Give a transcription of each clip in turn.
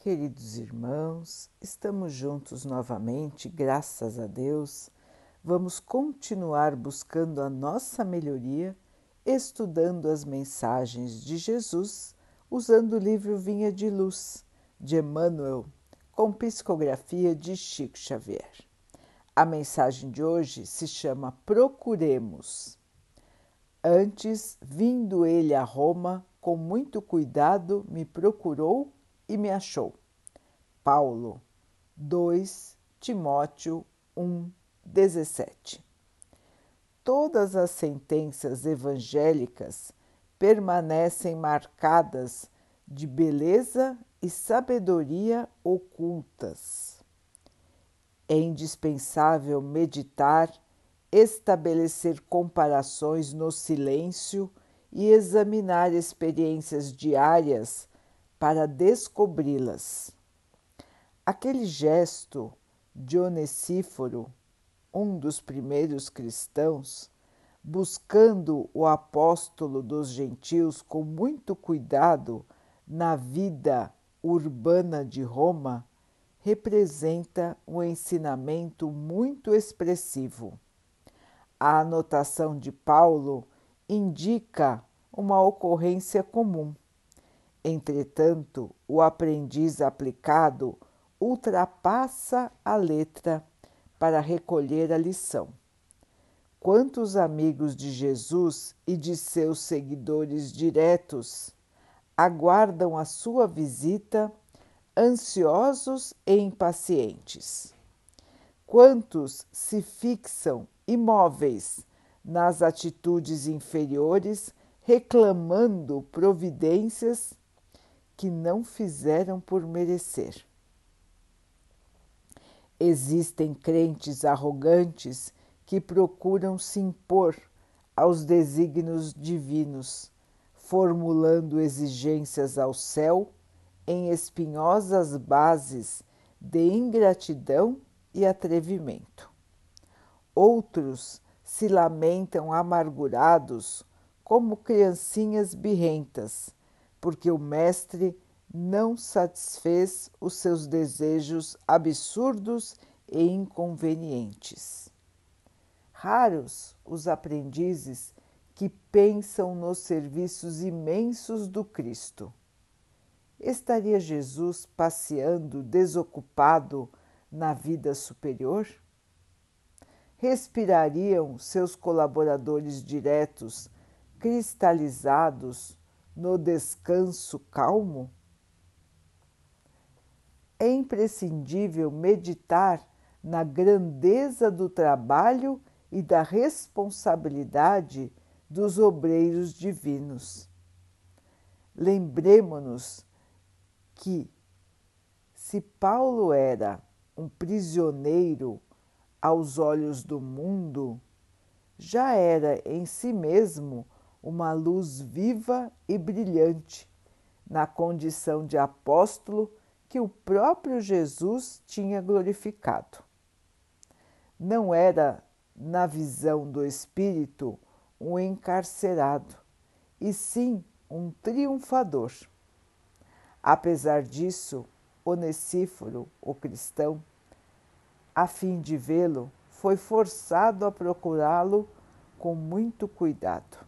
Queridos irmãos, estamos juntos novamente, graças a Deus. Vamos continuar buscando a nossa melhoria, estudando as mensagens de Jesus, usando o livro Vinha de Luz, de Emmanuel, com psicografia de Chico Xavier. A mensagem de hoje se chama Procuremos. Antes, vindo ele a Roma, com muito cuidado me procurou e me achou. Paulo 2 Timóteo 1, 17. Todas as sentenças evangélicas permanecem marcadas de beleza e sabedoria ocultas. É indispensável meditar, estabelecer comparações no silêncio e examinar experiências diárias para descobri-las. Aquele gesto de Onesíforo, um dos primeiros cristãos, buscando o apóstolo dos gentios com muito cuidado na vida urbana de Roma, representa um ensinamento muito expressivo. A anotação de Paulo indica uma ocorrência comum Entretanto, o aprendiz aplicado ultrapassa a letra para recolher a lição. Quantos amigos de Jesus e de seus seguidores diretos aguardam a sua visita, ansiosos e impacientes? Quantos se fixam imóveis nas atitudes inferiores, reclamando providências que não fizeram por merecer. Existem crentes arrogantes que procuram se impor aos desígnios divinos, formulando exigências ao céu em espinhosas bases de ingratidão e atrevimento. Outros se lamentam amargurados como criancinhas birrentas porque o Mestre não satisfez os seus desejos absurdos e inconvenientes. Raros os aprendizes que pensam nos serviços imensos do Cristo. Estaria Jesus passeando desocupado na vida superior? Respirariam seus colaboradores diretos, cristalizados no descanso calmo? É imprescindível meditar na grandeza do trabalho e da responsabilidade dos obreiros divinos. Lembremos-nos que, se Paulo era um prisioneiro aos olhos do mundo, já era em si mesmo uma luz viva e brilhante, na condição de apóstolo que o próprio Jesus tinha glorificado. Não era, na visão do Espírito, um encarcerado, e sim um triunfador. Apesar disso, Onesíforo, o cristão, a fim de vê-lo, foi forçado a procurá-lo com muito cuidado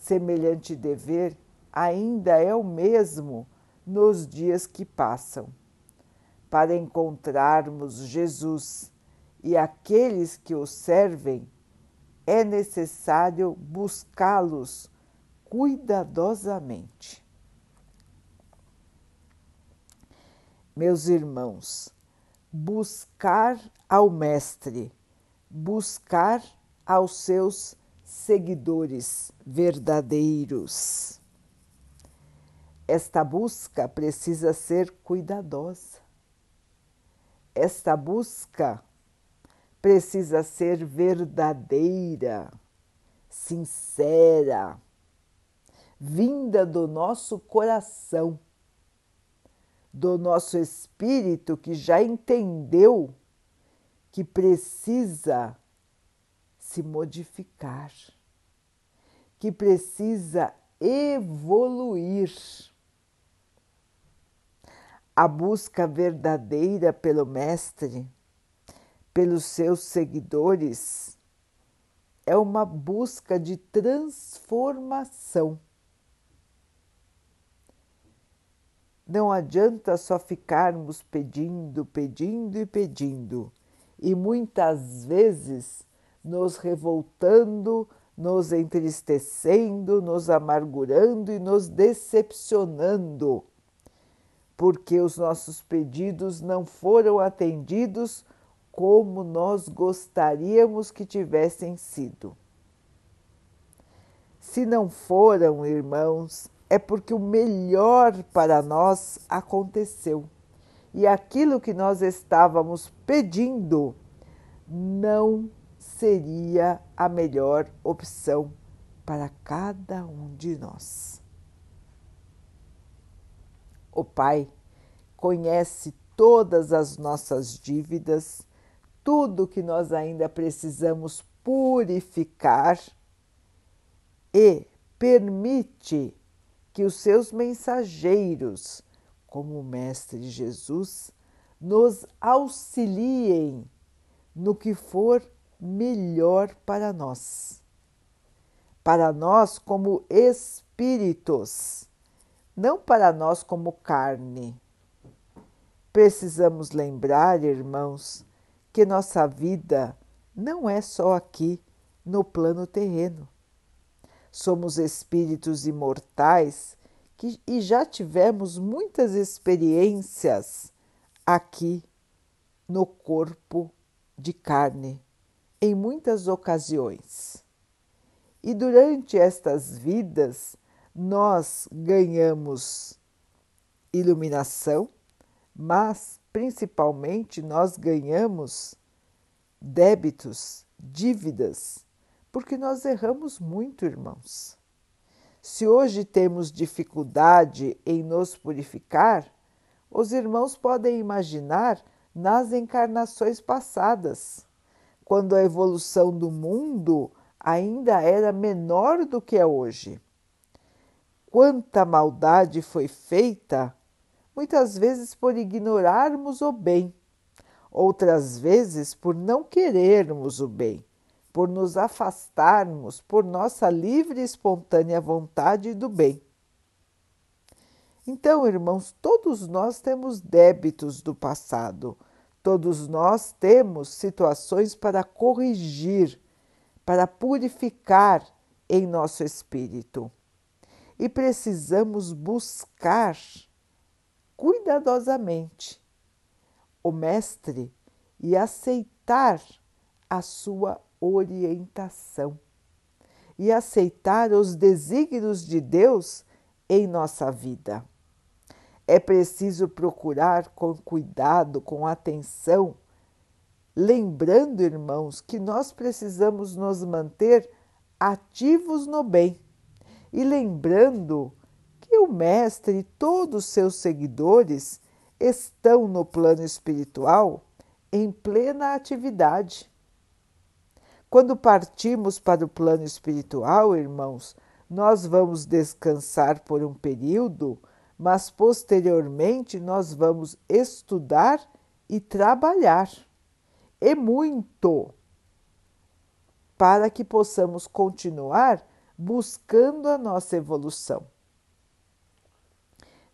semelhante dever ainda é o mesmo nos dias que passam. Para encontrarmos Jesus e aqueles que o servem, é necessário buscá-los cuidadosamente. Meus irmãos, buscar ao Mestre, buscar aos seus seguidores verdadeiros. Esta busca precisa ser cuidadosa. Esta busca precisa ser verdadeira, sincera, vinda do nosso coração, do nosso espírito que já entendeu que precisa se modificar, que precisa evoluir. A busca verdadeira pelo Mestre, pelos seus seguidores, é uma busca de transformação. Não adianta só ficarmos pedindo, pedindo e pedindo, e muitas vezes nos revoltando, nos entristecendo, nos amargurando e nos decepcionando, porque os nossos pedidos não foram atendidos como nós gostaríamos que tivessem sido. Se não foram, irmãos, é porque o melhor para nós aconteceu. E aquilo que nós estávamos pedindo não seria a melhor opção para cada um de nós. O Pai conhece todas as nossas dívidas, tudo que nós ainda precisamos purificar e permite que os seus mensageiros, como o Mestre Jesus, nos auxiliem no que for melhor para nós. Para nós, como espíritos, não para nós, como carne. Precisamos lembrar, irmãos, que nossa vida não é só aqui no plano terreno. Somos espíritos imortais que, e já tivemos muitas experiências aqui no corpo de carne, em muitas ocasiões. E durante estas vidas, nós ganhamos iluminação, mas principalmente nós ganhamos débitos, dívidas porque nós erramos muito, irmãos. Se hoje temos dificuldade em nos purificar, os irmãos podem imaginar nas encarnações passadas, quando a evolução do mundo ainda era menor do que é hoje. Quanta maldade foi feita, muitas vezes por ignorarmos o bem, outras vezes por não querermos o bem por nos afastarmos por nossa livre e espontânea vontade do bem. Então, irmãos, todos nós temos débitos do passado, todos nós temos situações para corrigir, para purificar em nosso espírito. E precisamos buscar cuidadosamente o Mestre e aceitar a sua orientação e aceitar os desígnios de Deus em nossa vida. É preciso procurar com cuidado, com atenção, lembrando, irmãos, que nós precisamos nos manter ativos no bem. E lembrando que o Mestre e todos os seus seguidores estão no plano espiritual em plena atividade. Quando partimos para o plano espiritual, irmãos, nós vamos descansar por um período, mas posteriormente nós vamos estudar e trabalhar. E muito para que possamos continuar buscando a nossa evolução.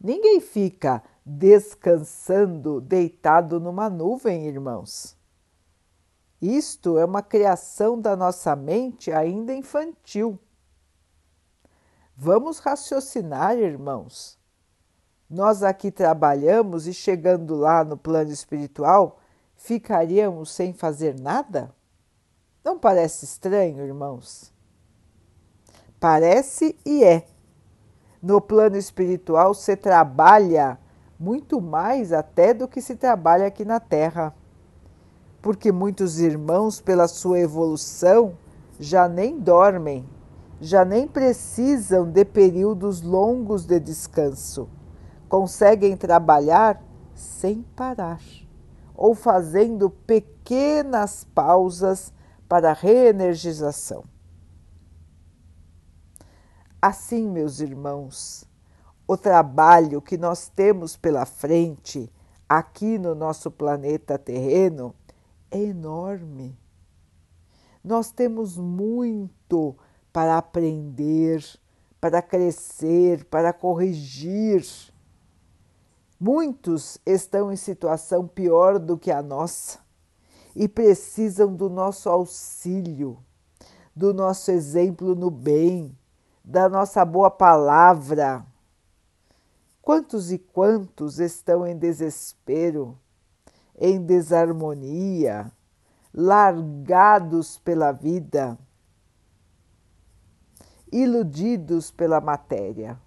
Ninguém fica descansando deitado numa nuvem, irmãos. Isto é uma criação da nossa mente ainda infantil. Vamos raciocinar, irmãos. Nós aqui trabalhamos e chegando lá no plano espiritual, ficaríamos sem fazer nada? Não parece estranho, irmãos? Parece e é. No plano espiritual se trabalha muito mais até do que se trabalha aqui na Terra porque muitos irmãos, pela sua evolução, já nem dormem, já nem precisam de períodos longos de descanso. Conseguem trabalhar sem parar ou fazendo pequenas pausas para reenergização. Assim, meus irmãos, o trabalho que nós temos pela frente aqui no nosso planeta terreno é enorme. Nós temos muito para aprender, para crescer, para corrigir. Muitos estão em situação pior do que a nossa e precisam do nosso auxílio, do nosso exemplo no bem, da nossa boa palavra Quantos e quantos estão em desespero, em desarmonia, largados pela vida, iludidos pela matéria?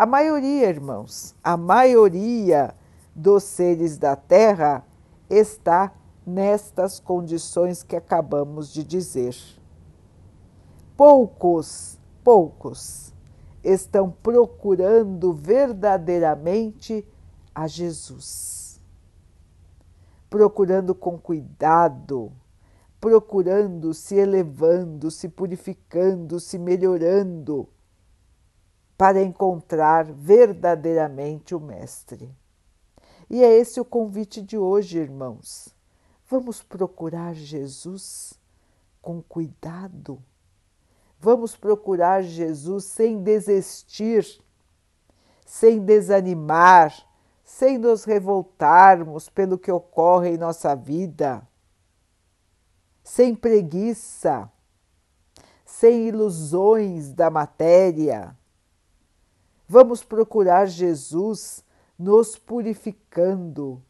A maioria, irmãos, a maioria dos seres da Terra está nestas condições que acabamos de dizer. Poucos, poucos estão procurando verdadeiramente a Jesus. Procurando com cuidado, procurando se elevando, se purificando, se melhorando, para encontrar verdadeiramente o Mestre. E é esse o convite de hoje, irmãos. Vamos procurar Jesus com cuidado Vamos procurar Jesus sem desistir, sem desanimar, sem nos revoltarmos pelo que ocorre em nossa vida, sem preguiça, sem ilusões da matéria. Vamos procurar Jesus nos purificando,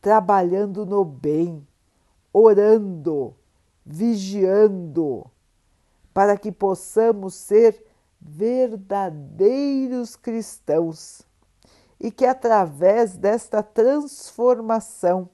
trabalhando no bem, orando, vigiando para que possamos ser verdadeiros cristãos e que através desta transformação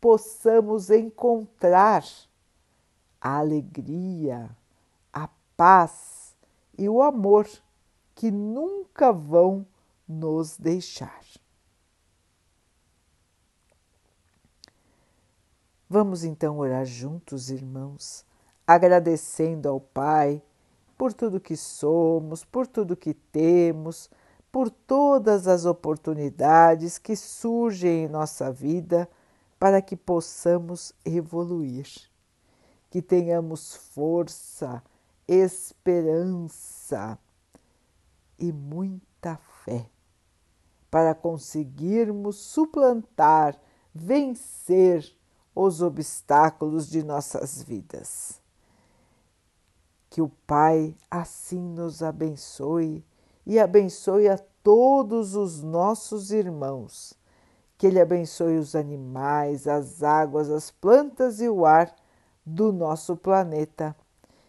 possamos encontrar a alegria, a paz e o amor que nunca vão nos deixar. Vamos então orar juntos, irmãos agradecendo ao Pai por tudo que somos, por tudo que temos, por todas as oportunidades que surgem em nossa vida para que possamos evoluir, que tenhamos força, esperança e muita fé para conseguirmos suplantar, vencer os obstáculos de nossas vidas. Que o Pai assim nos abençoe e abençoe a todos os nossos irmãos. Que Ele abençoe os animais, as águas, as plantas e o ar do nosso planeta